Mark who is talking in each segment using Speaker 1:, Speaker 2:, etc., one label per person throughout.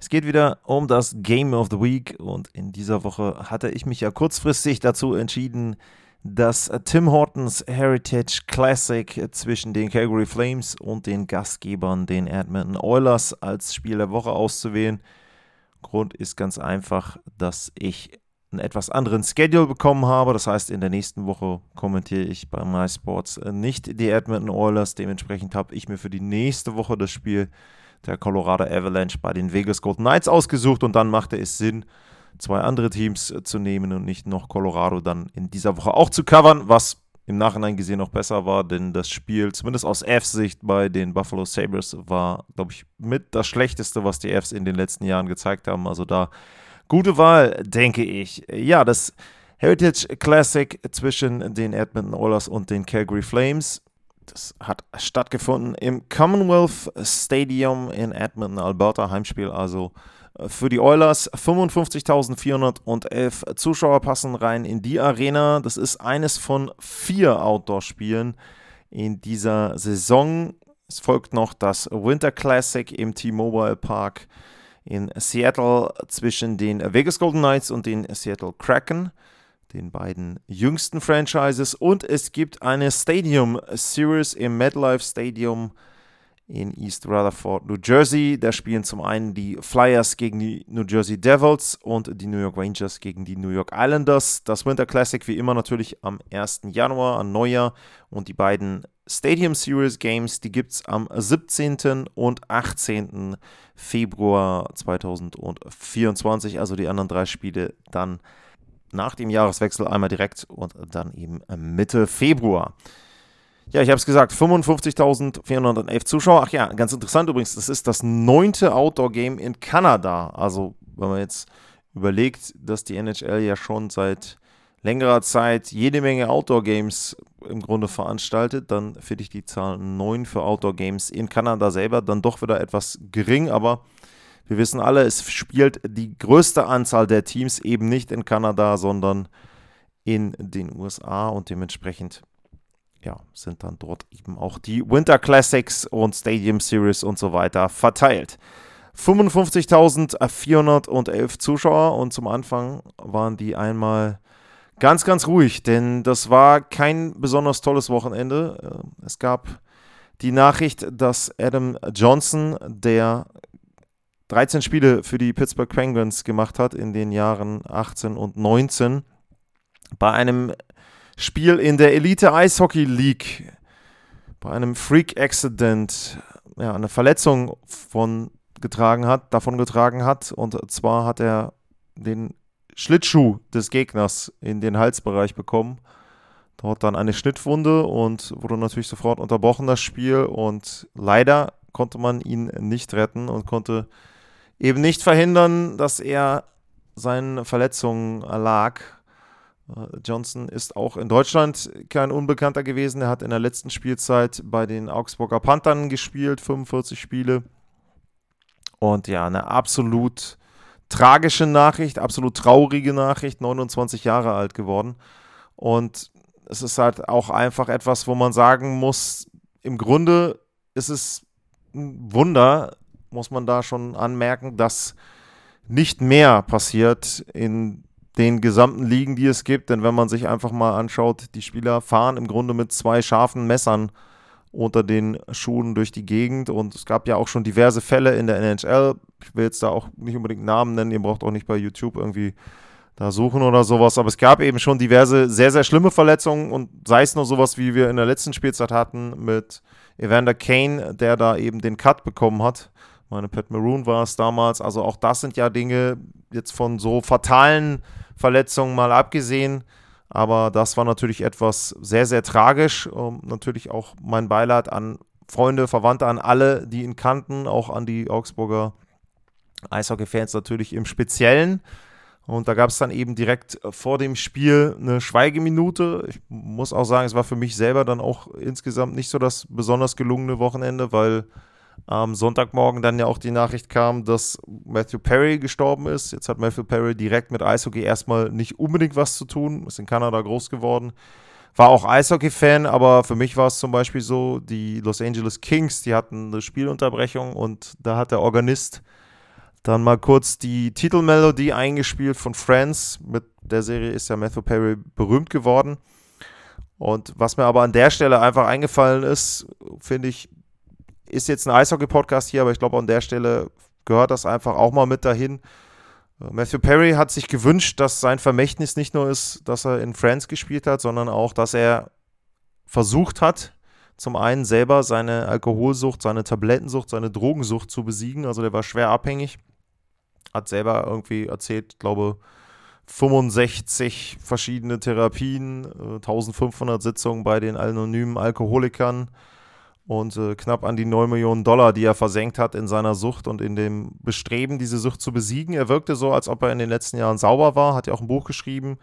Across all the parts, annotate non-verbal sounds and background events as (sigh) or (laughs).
Speaker 1: Es geht wieder um das Game of the Week und in dieser Woche hatte ich mich ja kurzfristig dazu entschieden, das Tim Hortons Heritage Classic zwischen den Calgary Flames und den Gastgebern, den Edmonton Oilers, als Spiel der Woche auszuwählen. Grund ist ganz einfach, dass ich einen etwas anderen Schedule bekommen habe. Das heißt, in der nächsten Woche kommentiere ich bei MySports nicht die Edmonton Oilers. Dementsprechend habe ich mir für die nächste Woche das Spiel der Colorado Avalanche bei den Vegas Golden Knights ausgesucht und dann machte es Sinn, zwei andere Teams äh, zu nehmen und nicht noch Colorado dann in dieser Woche auch zu covern, was im Nachhinein gesehen noch besser war, denn das Spiel, zumindest aus Fs-Sicht bei den Buffalo Sabres, war, glaube ich, mit das Schlechteste, was die Fs in den letzten Jahren gezeigt haben. Also da gute Wahl, denke ich. Ja, das Heritage Classic zwischen den Edmonton Oilers und den Calgary Flames das hat stattgefunden im Commonwealth Stadium in Edmonton, Alberta, Heimspiel also äh, für die Oilers. 55.411 Zuschauer passen rein in die Arena. Das ist eines von vier Outdoor-Spielen in dieser Saison. Es folgt noch das Winter Classic im T-Mobile Park in Seattle zwischen den Vegas Golden Knights und den Seattle Kraken den beiden jüngsten Franchises. Und es gibt eine Stadium Series im MetLife Stadium in East Rutherford, New Jersey. Da spielen zum einen die Flyers gegen die New Jersey Devils und die New York Rangers gegen die New York Islanders. Das Winter Classic wie immer natürlich am 1. Januar, an Neujahr. Und die beiden Stadium Series Games, die gibt es am 17. und 18. Februar 2024. Also die anderen drei Spiele dann nach dem Jahreswechsel einmal direkt und dann eben Mitte Februar. Ja, ich habe es gesagt, 55.411 Zuschauer. Ach ja, ganz interessant übrigens, das ist das neunte Outdoor-Game in Kanada. Also, wenn man jetzt überlegt, dass die NHL ja schon seit längerer Zeit jede Menge Outdoor-Games im Grunde veranstaltet, dann finde ich die Zahl 9 für Outdoor-Games in Kanada selber dann doch wieder etwas gering, aber wir wissen alle, es spielt die größte Anzahl der Teams eben nicht in Kanada, sondern in den USA und dementsprechend ja, sind dann dort eben auch die Winter Classics und Stadium Series und so weiter verteilt. 55.411 Zuschauer und zum Anfang waren die einmal ganz, ganz ruhig, denn das war kein besonders tolles Wochenende. Es gab die Nachricht, dass Adam Johnson, der 13 Spiele für die Pittsburgh Penguins gemacht hat in den Jahren 18 und 19. Bei einem Spiel in der Elite Eishockey League, bei einem Freak Accident, ja, eine Verletzung von getragen hat, davon getragen hat. Und zwar hat er den Schlittschuh des Gegners in den Halsbereich bekommen. Dort dann eine Schnittwunde und wurde natürlich sofort unterbrochen, das Spiel. Und leider konnte man ihn nicht retten und konnte eben nicht verhindern, dass er seinen Verletzungen erlag. Äh, Johnson ist auch in Deutschland kein Unbekannter gewesen. Er hat in der letzten Spielzeit bei den Augsburger Panthern gespielt, 45 Spiele. Und ja, eine absolut tragische Nachricht, absolut traurige Nachricht, 29 Jahre alt geworden. Und es ist halt auch einfach etwas, wo man sagen muss, im Grunde ist es ein Wunder, muss man da schon anmerken, dass nicht mehr passiert in den gesamten Ligen, die es gibt. Denn wenn man sich einfach mal anschaut, die Spieler fahren im Grunde mit zwei scharfen Messern unter den Schuhen durch die Gegend. Und es gab ja auch schon diverse Fälle in der NHL. Ich will jetzt da auch nicht unbedingt Namen nennen, ihr braucht auch nicht bei YouTube irgendwie da suchen oder sowas. Aber es gab eben schon diverse sehr, sehr schlimme Verletzungen und sei es nur sowas, wie wir in der letzten Spielzeit hatten mit Evander Kane, der da eben den Cut bekommen hat meine, Pat Maroon war es damals. Also auch das sind ja Dinge, jetzt von so fatalen Verletzungen mal abgesehen. Aber das war natürlich etwas sehr, sehr tragisch. Um, natürlich auch mein Beileid an Freunde, Verwandte, an alle, die ihn kannten, auch an die Augsburger Eishockey-Fans natürlich im Speziellen. Und da gab es dann eben direkt vor dem Spiel eine Schweigeminute. Ich muss auch sagen, es war für mich selber dann auch insgesamt nicht so das besonders gelungene Wochenende, weil am Sonntagmorgen dann ja auch die Nachricht kam, dass Matthew Perry gestorben ist. Jetzt hat Matthew Perry direkt mit Eishockey erstmal nicht unbedingt was zu tun, ist in Kanada groß geworden. War auch Eishockey-Fan, aber für mich war es zum Beispiel so, die Los Angeles Kings, die hatten eine Spielunterbrechung und da hat der Organist dann mal kurz die Titelmelodie eingespielt von Friends. Mit der Serie ist ja Matthew Perry berühmt geworden. Und was mir aber an der Stelle einfach eingefallen ist, finde ich, ist jetzt ein Eishockey-Podcast hier, aber ich glaube, an der Stelle gehört das einfach auch mal mit dahin. Matthew Perry hat sich gewünscht, dass sein Vermächtnis nicht nur ist, dass er in Friends gespielt hat, sondern auch, dass er versucht hat, zum einen selber seine Alkoholsucht, seine Tablettensucht, seine Drogensucht zu besiegen. Also der war schwer abhängig. Hat selber irgendwie erzählt, glaube 65 verschiedene Therapien, 1500 äh, Sitzungen bei den anonymen Alkoholikern und äh, knapp an die 9 Millionen Dollar, die er versenkt hat in seiner Sucht und in dem Bestreben, diese Sucht zu besiegen. Er wirkte so, als ob er in den letzten Jahren sauber war, hat ja auch ein Buch geschrieben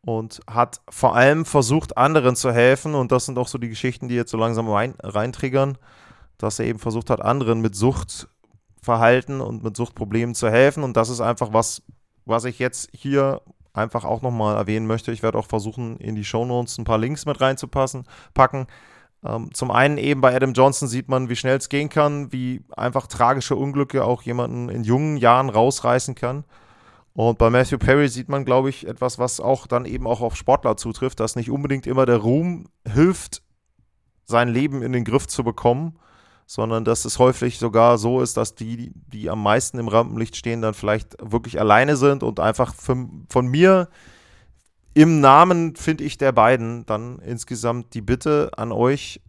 Speaker 1: und hat vor allem versucht, anderen zu helfen. Und das sind auch so die Geschichten, die jetzt so langsam rein, reintriggern, dass er eben versucht hat, anderen mit Suchtverhalten und mit Suchtproblemen zu helfen. Und das ist einfach was, was ich jetzt hier einfach auch nochmal erwähnen möchte. Ich werde auch versuchen, in die Shownotes ein paar Links mit reinzupassen, packen zum einen eben bei Adam Johnson sieht man, wie schnell es gehen kann, wie einfach tragische Unglücke auch jemanden in jungen Jahren rausreißen kann. Und bei Matthew Perry sieht man, glaube ich, etwas, was auch dann eben auch auf Sportler zutrifft, dass nicht unbedingt immer der Ruhm hilft, sein Leben in den Griff zu bekommen, sondern dass es häufig sogar so ist, dass die, die am meisten im Rampenlicht stehen, dann vielleicht wirklich alleine sind und einfach von, von mir im Namen, finde ich, der beiden dann insgesamt die Bitte an euch,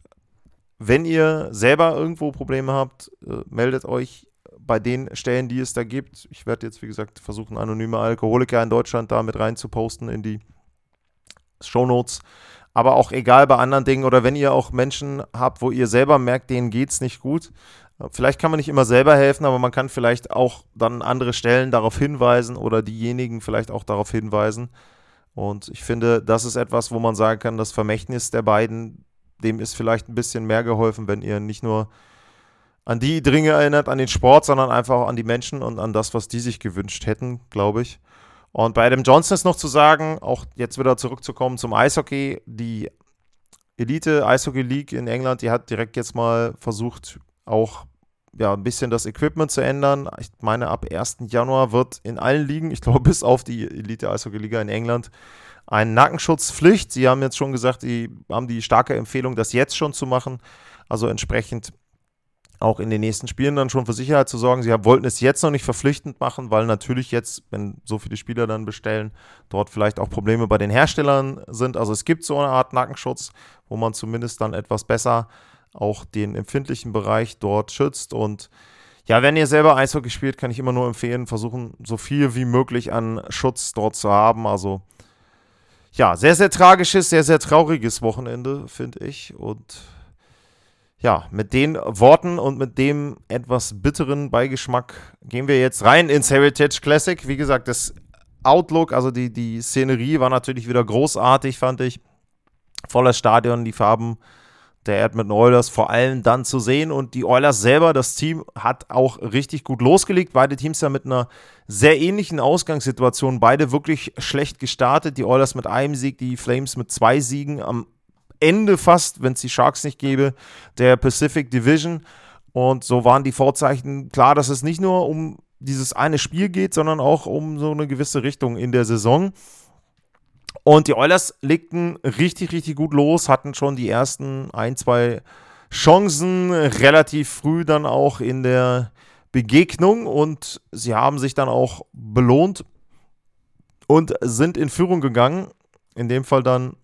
Speaker 1: wenn ihr selber irgendwo Probleme habt, äh, meldet euch bei den Stellen, die es da gibt. Ich werde jetzt, wie gesagt, versuchen, anonyme Alkoholiker in Deutschland da mit rein zu posten in die Shownotes. Aber auch egal bei anderen Dingen oder wenn ihr auch Menschen habt, wo ihr selber merkt, denen geht es nicht gut. Äh, vielleicht kann man nicht immer selber helfen, aber man kann vielleicht auch dann andere Stellen darauf hinweisen oder diejenigen vielleicht auch darauf hinweisen. Und ich finde, das ist etwas, wo man sagen kann, das Vermächtnis der beiden, dem ist vielleicht ein bisschen mehr geholfen, wenn ihr nicht nur an die Dinge erinnert, an den Sport, sondern einfach auch an die Menschen und an das, was die sich gewünscht hätten, glaube ich. Und bei Adam Johnson ist noch zu sagen, auch jetzt wieder zurückzukommen zum Eishockey, die Elite Eishockey League in England, die hat direkt jetzt mal versucht, auch ja, ein bisschen das Equipment zu ändern. Ich meine, ab 1. Januar wird in allen Ligen, ich glaube (laughs) bis auf die Elite Eishockey Liga in England, eine Nackenschutzpflicht. Sie haben jetzt schon gesagt, sie haben die starke Empfehlung, das jetzt schon zu machen. Also entsprechend auch in den nächsten Spielen dann schon für Sicherheit zu sorgen. Sie wollten es jetzt noch nicht verpflichtend machen, weil natürlich jetzt, wenn so viele Spieler dann bestellen, dort vielleicht auch Probleme bei den Herstellern sind. Also es gibt so eine Art Nackenschutz, wo man zumindest dann etwas besser auch den empfindlichen Bereich dort schützt. Und ja, wenn ihr selber Eishockey spielt, kann ich immer nur empfehlen, versuchen, so viel wie möglich an Schutz dort zu haben. Also ja, sehr, sehr tragisches, sehr, sehr trauriges Wochenende, finde ich. Und ja, mit den Worten und mit dem etwas bitteren Beigeschmack gehen wir jetzt rein ins Heritage Classic. Wie gesagt, das Outlook, also die, die Szenerie war natürlich wieder großartig, fand ich. Volles Stadion, die Farben der Edmonton Oilers vor allem dann zu sehen. Und die Oilers selber, das Team, hat auch richtig gut losgelegt. Beide Teams ja mit einer sehr ähnlichen Ausgangssituation. Beide wirklich schlecht gestartet. Die Oilers mit einem Sieg, die Flames mit zwei Siegen. Am Ende fast, wenn es die Sharks nicht gäbe, der Pacific Division. Und so waren die Vorzeichen klar, dass es nicht nur um dieses eine Spiel geht, sondern auch um so eine gewisse Richtung in der Saison. Und die Oilers legten richtig, richtig gut los, hatten schon die ersten ein, zwei Chancen relativ früh dann auch in der Begegnung und sie haben sich dann auch belohnt und sind in Führung gegangen. In dem Fall dann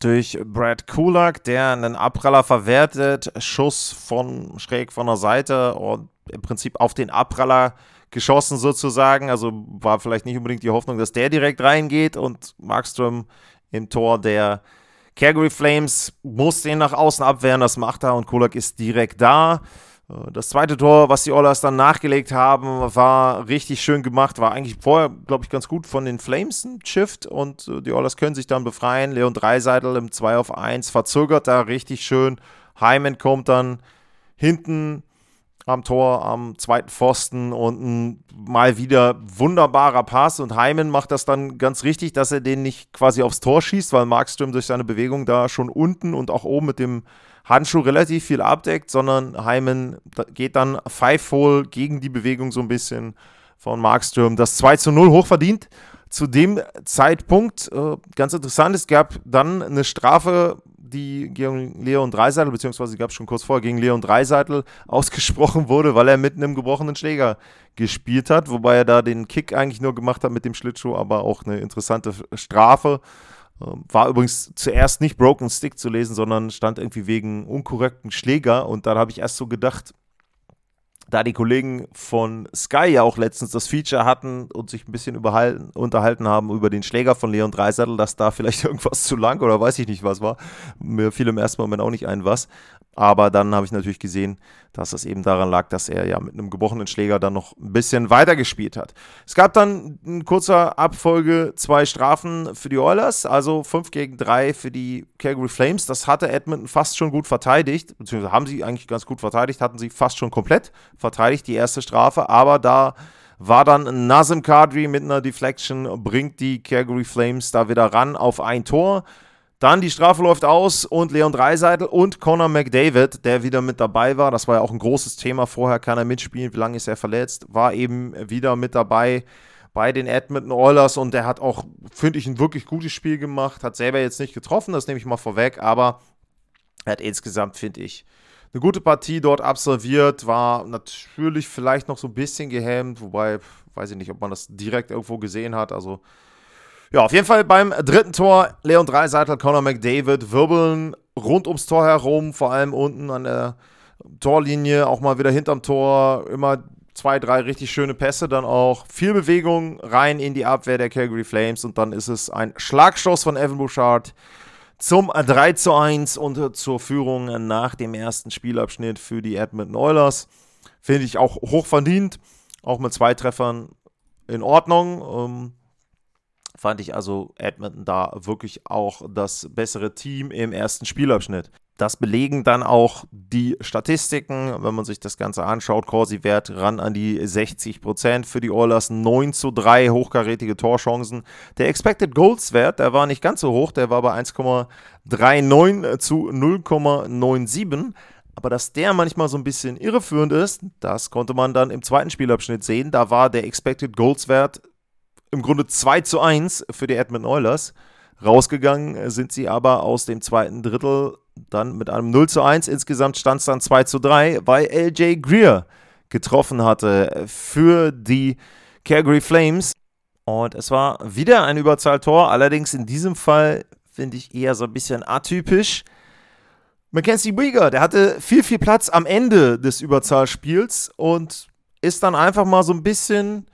Speaker 1: durch Brad Kulak, der einen Abpraller verwertet, Schuss von schräg von der Seite und im Prinzip auf den Abpraller geschossen sozusagen. Also war vielleicht nicht unbedingt die Hoffnung, dass der direkt reingeht und Markström im Tor der Calgary Flames muss den nach außen abwehren, das macht er und Kulak ist direkt da. Äh, das zweite Tor, was die Oilers dann nachgelegt haben, war richtig schön gemacht. War eigentlich vorher, glaube ich, ganz gut von den Flames ein Shift und äh, die Oilers können sich dann befreien. Leon Dreiseitel im 2 auf 1 verzögert da richtig schön. Hyman kommt dann hinten am Tor, am zweiten Pfosten und ein mal wieder wunderbarer Pass. Und Hyman macht das dann ganz richtig, dass er den nicht quasi aufs Tor schießt, weil Markström durch seine Bewegung da schon unten und auch oben mit dem Handschuh relativ viel abdeckt, sondern Hyman geht dann five-hole gegen die Bewegung so ein bisschen von Markström. Das 2 zu 0 hochverdient. Zu dem Zeitpunkt, äh, ganz interessant, es gab dann eine Strafe die gegen Leon Dreiseitel, beziehungsweise gab es schon kurz vorher gegen Leon Dreiseitel (laughs) ausgesprochen wurde, weil er mit einem gebrochenen Schläger gespielt hat, wobei er da den Kick eigentlich nur gemacht hat mit dem Schlittschuh, aber auch eine interessante Strafe. Ähm, war übrigens zuerst nicht Broken Stick zu lesen, sondern stand irgendwie wegen unkorrekten Schläger und dann habe ich erst so gedacht, da die Kollegen von Sky ja auch letztens das Feature hatten und sich ein bisschen unterhalten haben über den Schläger von Leon Dreisattel, dass da vielleicht (laughs) irgendwas zu lang oder weiß ich nicht was war. Mir fiel im ersten Moment auch nicht ein, was. Aber dann habe ich natürlich gesehen, dass es eben daran lag, dass er ja mit einem gebrochenen Schläger dann noch ein bisschen weiter gespielt hat. Es gab dann in kurzer Abfolge zwei Strafen für die Oilers, also 5 gegen 3 für die Calgary Flames. Das hatte Edmonton fast schon gut verteidigt, beziehungsweise haben sie eigentlich ganz gut verteidigt, hatten sie fast schon komplett verteidigt, die erste Strafe, aber da war dann Nazem Kadri mit einer Deflection, bringt die Calgary Flames da wieder ran auf ein Tor. Dann die Strafe läuft aus und Leon Dreiseitel und Conor McDavid, der wieder mit dabei war, das war ja auch ein großes Thema. Vorher, kann er mitspielen, wie lange ist er verletzt, war eben wieder mit dabei bei den Edmonton Oilers und der hat auch, finde ich, ein wirklich gutes Spiel gemacht, hat selber jetzt nicht getroffen, das nehme ich mal vorweg, aber er hat insgesamt, finde ich, eine gute Partie dort absolviert, war natürlich vielleicht noch so ein bisschen gehemmt, wobei, weiß ich nicht, ob man das direkt irgendwo gesehen hat, also ja, auf jeden Fall beim dritten Tor Leon Dreiseitel, Conor McDavid wirbeln rund ums Tor herum, vor allem unten an der Torlinie, auch mal wieder hinterm Tor, immer zwei, drei richtig schöne Pässe dann auch. Viel Bewegung rein in die Abwehr der Calgary Flames und dann ist es ein Schlagstoß von Evan Bouchard zum 3 zu 1 und zur Führung nach dem ersten Spielabschnitt für die Edmonton Oilers. Finde ich auch hoch verdient, auch mit zwei Treffern in Ordnung. Fand ich also Edmonton da wirklich auch das bessere Team im ersten Spielabschnitt. Das belegen dann auch die Statistiken, wenn man sich das Ganze anschaut. Corsi-Wert ran an die 60 Prozent für die Oilers, 9 zu 3 hochkarätige Torchancen. Der Expected Goals-Wert, der war nicht ganz so hoch, der war bei 1,39 zu 0,97. Aber dass der manchmal so ein bisschen irreführend ist, das konnte man dann im zweiten Spielabschnitt sehen. Da war der Expected Goals-Wert im Grunde 2 zu 1 für die Edmonton Oilers. Rausgegangen sind sie aber aus dem zweiten Drittel dann mit einem 0 zu 1. Insgesamt stand es dann 2 zu 3, weil LJ Greer getroffen hatte für die Calgary Flames. Und es war wieder ein Überzahltor, allerdings in diesem Fall finde ich eher so ein bisschen atypisch. Mackenzie Weger, der hatte viel, viel Platz am Ende des Überzahlspiels und ist dann einfach mal so ein bisschen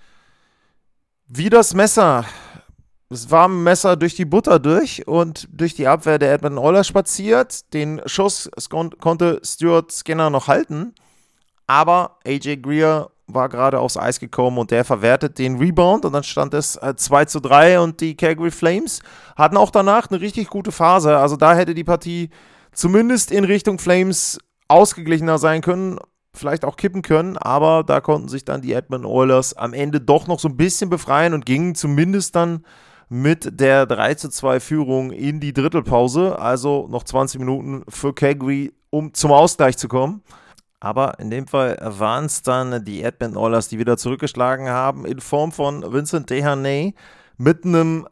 Speaker 1: wie das Messer. Es war ein Messer durch die Butter durch und durch die Abwehr der Edmonton Oilers spaziert. Den Schuss kon konnte Stuart Skinner noch halten, aber AJ Greer war gerade aufs Eis gekommen und der verwertet den Rebound und dann stand es äh, 2 zu 3 und die Calgary Flames hatten auch danach eine richtig gute Phase. Also da hätte die Partie zumindest in Richtung Flames ausgeglichener sein können vielleicht auch kippen können, aber da konnten sich dann die Edmonton Oilers am Ende doch noch so ein bisschen befreien und gingen zumindest dann mit der 3 zu 2 Führung in die Drittelpause, also noch 20 Minuten für Calgary, um zum Ausgleich zu kommen. Aber in dem Fall waren es dann die Edmonton Oilers, die wieder zurückgeschlagen haben, in Form von Vincent Dehaney mit einem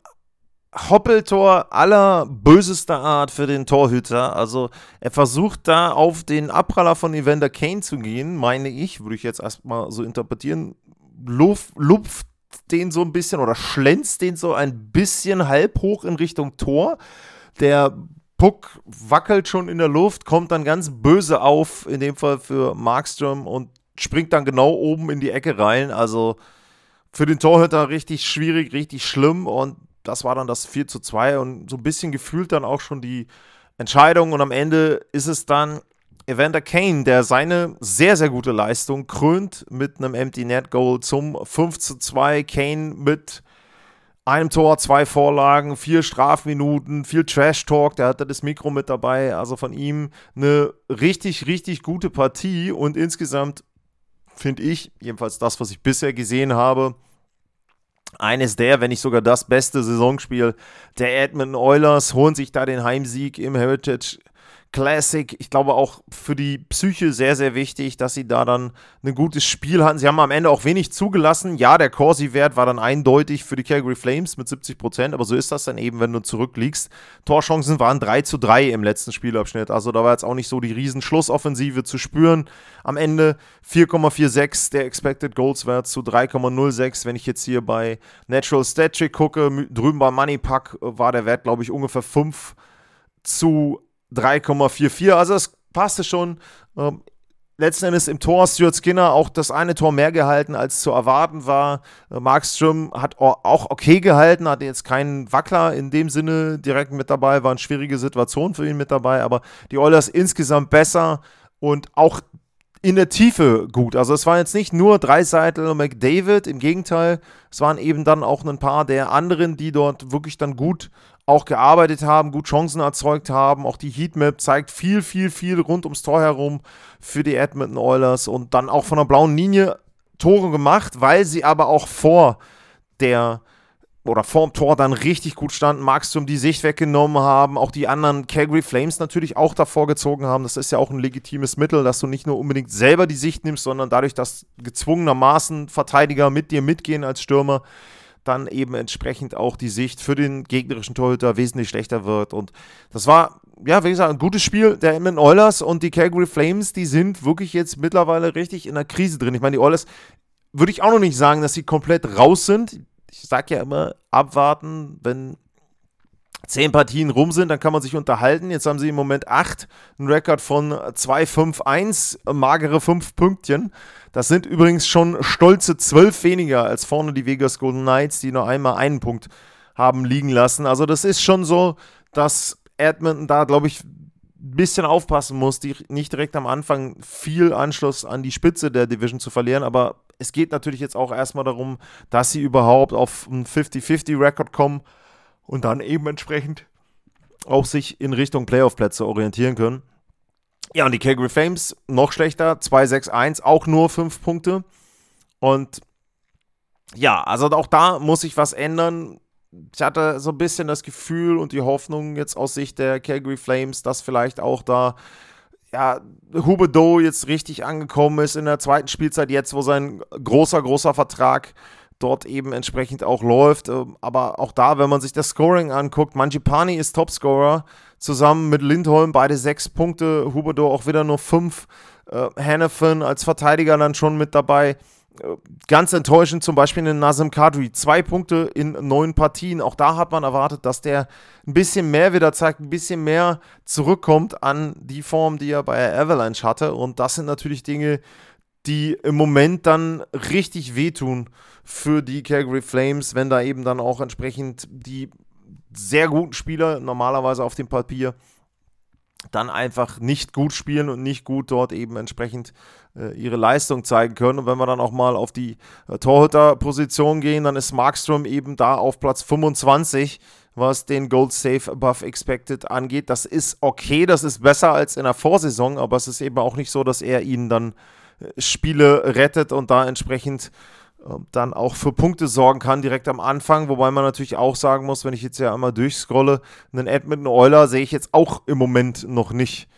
Speaker 1: Hoppeltor aller bösester Art für den Torhüter. Also er versucht da auf den Abpraller von Evander Kane zu gehen, meine ich, würde ich jetzt erstmal so interpretieren. Luft, lupft den so ein bisschen oder schlänzt den so ein bisschen halb hoch in Richtung Tor. Der Puck wackelt schon in der Luft, kommt dann ganz böse auf, in dem Fall für Markström und springt dann genau oben in die Ecke rein. Also für den Torhüter richtig schwierig, richtig schlimm und das war dann das 4 zu 2 und so ein bisschen gefühlt dann auch schon die Entscheidung. Und am Ende ist es dann Evander Kane, der seine sehr, sehr gute Leistung krönt mit einem Empty Net Goal zum 5 zu 2. Kane mit einem Tor, zwei Vorlagen, vier Strafminuten, viel Trash-Talk, der hatte das Mikro mit dabei. Also von ihm eine richtig, richtig gute Partie und insgesamt finde ich, jedenfalls das, was ich bisher gesehen habe, eines der, wenn nicht sogar das beste Saisonspiel der Edmonton Oilers, holen sich da den Heimsieg im Heritage Classic. Ich glaube auch für die Psyche sehr, sehr wichtig, dass sie da dann ein gutes Spiel hatten. Sie haben am Ende auch wenig zugelassen. Ja, der Corsi-Wert war dann eindeutig für die Calgary Flames mit 70 Prozent, aber so ist das dann eben, wenn du zurückliegst. Torchancen waren 3 zu 3 im letzten Spielabschnitt. Also da war jetzt auch nicht so die riesen Schlussoffensive zu spüren. Am Ende 4,46 der Expected Goals Wert zu 3,06. Wenn ich jetzt hier bei Natural Stat gucke, drüben bei Money Pack war der Wert, glaube ich, ungefähr 5 zu 3,44. Also es passte schon. Ähm, letzten Endes im Tor Stuart Skinner auch das eine Tor mehr gehalten, als zu erwarten war. Äh, Markström hat auch okay gehalten, hatte jetzt keinen Wackler in dem Sinne direkt mit dabei, war eine schwierige Situation für ihn mit dabei, aber die Oilers insgesamt besser und auch in der Tiefe gut. Also es waren jetzt nicht nur Dreiseitel und McDavid, im Gegenteil, es waren eben dann auch ein paar der anderen, die dort wirklich dann gut auch gearbeitet haben, gut Chancen erzeugt haben. Auch die Heatmap zeigt viel, viel, viel rund ums Tor herum für die Edmonton Oilers und dann auch von der blauen Linie Tore gemacht, weil sie aber auch vor der oder vorm Tor dann richtig gut standen, Markstrom die Sicht weggenommen haben, auch die anderen Calgary Flames natürlich auch davor gezogen haben. Das ist ja auch ein legitimes Mittel, dass du nicht nur unbedingt selber die Sicht nimmst, sondern dadurch, dass gezwungenermaßen Verteidiger mit dir mitgehen als Stürmer, dann eben entsprechend auch die Sicht für den gegnerischen Torhüter wesentlich schlechter wird. Und das war, ja, wie gesagt, ein gutes Spiel der Edmonton Oilers und die Calgary Flames, die sind wirklich jetzt mittlerweile richtig in der Krise drin. Ich meine, die Oilers würde ich auch noch nicht sagen, dass sie komplett raus sind. Ich sage ja immer, abwarten, wenn zehn Partien rum sind, dann kann man sich unterhalten. Jetzt haben sie im Moment acht, einen Rekord von 2-5-1, magere fünf Pünktchen. Das sind übrigens schon stolze zwölf weniger als vorne die Vegas Golden Knights, die nur einmal einen Punkt haben liegen lassen. Also das ist schon so, dass Edmonton da, glaube ich, ein bisschen aufpassen muss, die nicht direkt am Anfang viel Anschluss an die Spitze der Division zu verlieren. Aber es geht natürlich jetzt auch erstmal darum, dass sie überhaupt auf einen 50-50-Rekord kommen und dann eben entsprechend auch sich in Richtung Playoff-Plätze orientieren können. Ja, und die Calgary Flames noch schlechter, 2-6-1, auch nur 5 Punkte. Und ja, also auch da muss sich was ändern. Ich hatte so ein bisschen das Gefühl und die Hoffnung jetzt aus Sicht der Calgary Flames, dass vielleicht auch da ja, Hubedo jetzt richtig angekommen ist in der zweiten Spielzeit, jetzt wo sein großer, großer Vertrag dort eben entsprechend auch läuft. Ähm, aber auch da, wenn man sich das Scoring anguckt, Manjipani ist Topscorer zusammen mit Lindholm, beide sechs Punkte, Huberdo auch wieder nur fünf. Äh, Hannafin als Verteidiger dann schon mit dabei. Äh, ganz enttäuschend zum Beispiel in Nazem Kadri. Zwei Punkte in neun Partien. Auch da hat man erwartet, dass der ein bisschen mehr wieder zeigt, ein bisschen mehr zurückkommt an die Form, die er bei Avalanche hatte. Und das sind natürlich Dinge, die im Moment dann richtig wehtun für die Calgary Flames, wenn da eben dann auch entsprechend die sehr guten Spieler normalerweise auf dem Papier dann einfach nicht gut spielen und nicht gut dort eben entsprechend äh, ihre Leistung zeigen können. Und wenn wir dann auch mal auf die äh, Torhüterposition gehen, dann ist Markstrom eben da auf Platz 25, was den Gold Safe Above Expected angeht. Das ist okay, das ist besser als in der Vorsaison, aber es ist eben auch nicht so, dass er ihnen dann Spiele rettet und da entsprechend ähm, dann auch für Punkte sorgen kann direkt am Anfang, wobei man natürlich auch sagen muss, wenn ich jetzt ja einmal durchscrolle, einen Edmonton Euler sehe ich jetzt auch im Moment noch nicht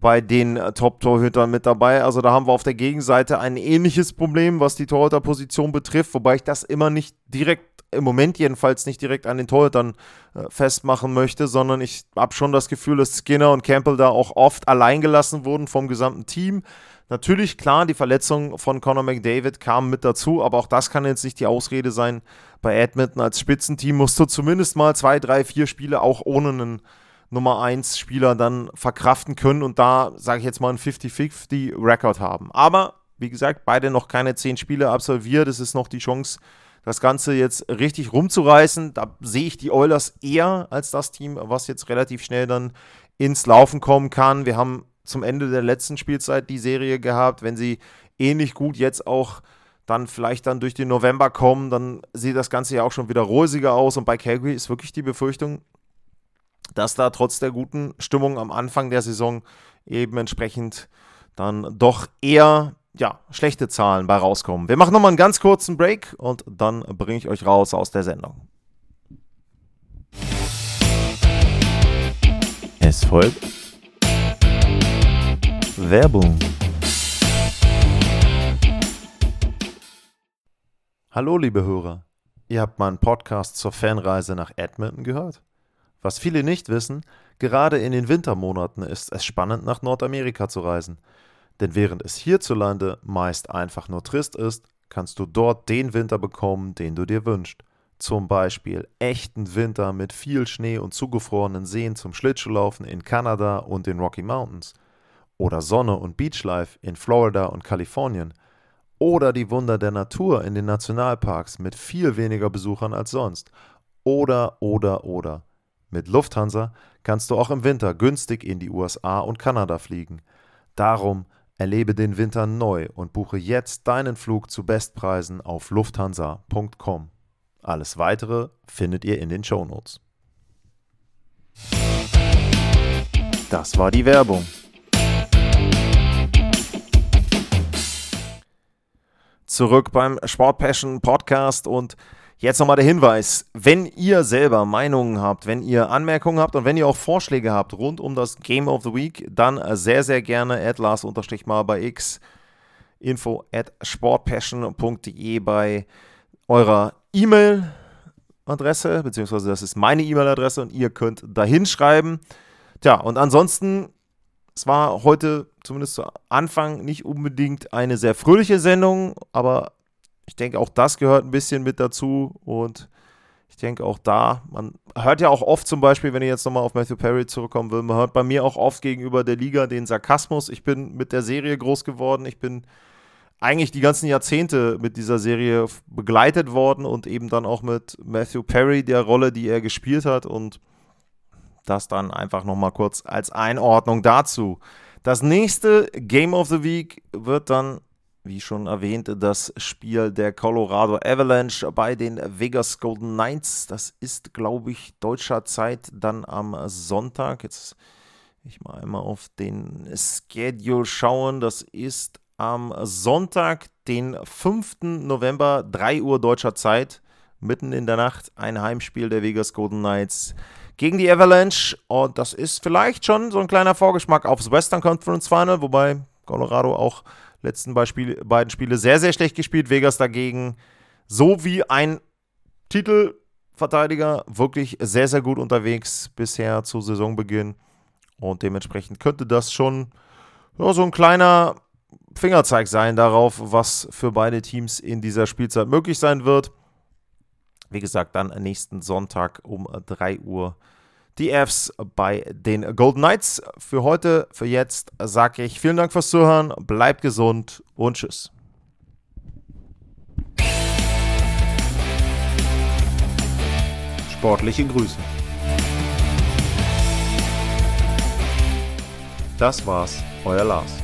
Speaker 1: bei den äh, Top-Torhütern mit dabei. Also da haben wir auf der Gegenseite ein ähnliches Problem, was die Torhüterposition betrifft, wobei ich das immer nicht direkt, im Moment jedenfalls nicht direkt an den Torhütern äh, festmachen möchte, sondern ich habe schon das Gefühl, dass Skinner und Campbell da auch oft allein gelassen wurden vom gesamten Team. Natürlich, klar, die Verletzung von Conor McDavid kam mit dazu, aber auch das kann jetzt nicht die Ausrede sein. Bei Edmonton als Spitzenteam musst du zumindest mal zwei, drei, vier Spiele auch ohne einen Nummer 1 Spieler dann verkraften können und da, sage ich jetzt mal, einen 50-50-Rekord haben. Aber, wie gesagt, beide noch keine zehn Spiele absolviert. Es ist noch die Chance, das Ganze jetzt richtig rumzureißen. Da sehe ich die Oilers eher als das Team, was jetzt relativ schnell dann ins Laufen kommen kann. Wir haben zum Ende der letzten Spielzeit die Serie gehabt. Wenn sie ähnlich gut jetzt auch dann vielleicht dann durch den November kommen, dann sieht das Ganze ja auch schon wieder rosiger aus. Und bei Calgary ist wirklich die Befürchtung, dass da trotz der guten Stimmung am Anfang der Saison eben entsprechend dann doch eher ja, schlechte Zahlen bei rauskommen. Wir machen nochmal einen ganz kurzen Break und dann bringe ich euch raus aus der Sendung. Es folgt Werbung. Hallo liebe Hörer, ihr habt meinen Podcast zur Fanreise nach Edmonton gehört? Was viele nicht wissen, gerade in den Wintermonaten ist es spannend nach Nordamerika zu reisen – denn während es hierzulande meist einfach nur trist ist, kannst du dort den Winter bekommen, den du dir wünschst. Zum Beispiel echten Winter mit viel Schnee und zugefrorenen Seen zum Schlittschuhlaufen in Kanada und den Rocky Mountains. Oder Sonne und Beachlife in Florida und Kalifornien. Oder die Wunder der Natur in den Nationalparks mit viel weniger Besuchern als sonst. Oder, oder, oder. Mit Lufthansa kannst du auch im Winter günstig in die USA und Kanada fliegen. Darum Erlebe den Winter neu und buche jetzt deinen Flug zu Bestpreisen auf lufthansa.com. Alles weitere findet ihr in den Shownotes. Das war die Werbung. Zurück beim Sport Passion Podcast und Jetzt nochmal der Hinweis, wenn ihr selber Meinungen habt, wenn ihr Anmerkungen habt und wenn ihr auch Vorschläge habt rund um das Game of the Week, dann sehr, sehr gerne at Lars-mal bei X, info at sportpassion.de bei eurer E-Mail-Adresse, beziehungsweise das ist meine E-Mail-Adresse und ihr könnt da hinschreiben. Tja, und ansonsten, es war heute zumindest zu Anfang nicht unbedingt eine sehr fröhliche Sendung, aber ich denke, auch das gehört ein bisschen mit dazu. Und ich denke auch da, man hört ja auch oft zum Beispiel, wenn ich jetzt nochmal auf Matthew Perry zurückkommen will, man hört bei mir auch oft gegenüber der Liga den Sarkasmus. Ich bin mit der Serie groß geworden, ich bin eigentlich die ganzen Jahrzehnte mit dieser Serie begleitet worden und eben dann auch mit Matthew Perry, der Rolle, die er gespielt hat. Und das dann einfach nochmal kurz als Einordnung dazu. Das nächste Game of the Week wird dann wie schon erwähnt, das Spiel der Colorado Avalanche bei den Vegas Golden Knights. Das ist, glaube ich, deutscher Zeit dann am Sonntag. Jetzt ich mal einmal auf den Schedule schauen. Das ist am Sonntag, den 5. November, 3 Uhr deutscher Zeit, mitten in der Nacht, ein Heimspiel der Vegas Golden Knights gegen die Avalanche. Und das ist vielleicht schon so ein kleiner Vorgeschmack aufs Western Conference Final, wobei Colorado auch letzten Beispiel, beiden Spiele sehr, sehr schlecht gespielt. Vegas dagegen so wie ein Titelverteidiger wirklich sehr, sehr gut unterwegs bisher zu Saisonbeginn. Und dementsprechend könnte das schon ja, so ein kleiner Fingerzeig sein darauf, was für beide Teams in dieser Spielzeit möglich sein wird. Wie gesagt, dann nächsten Sonntag um 3 Uhr die Fs bei den Golden Knights. Für heute, für jetzt sage ich vielen Dank fürs Zuhören, bleibt gesund und tschüss. Sportliche Grüße. Das war's, euer Lars.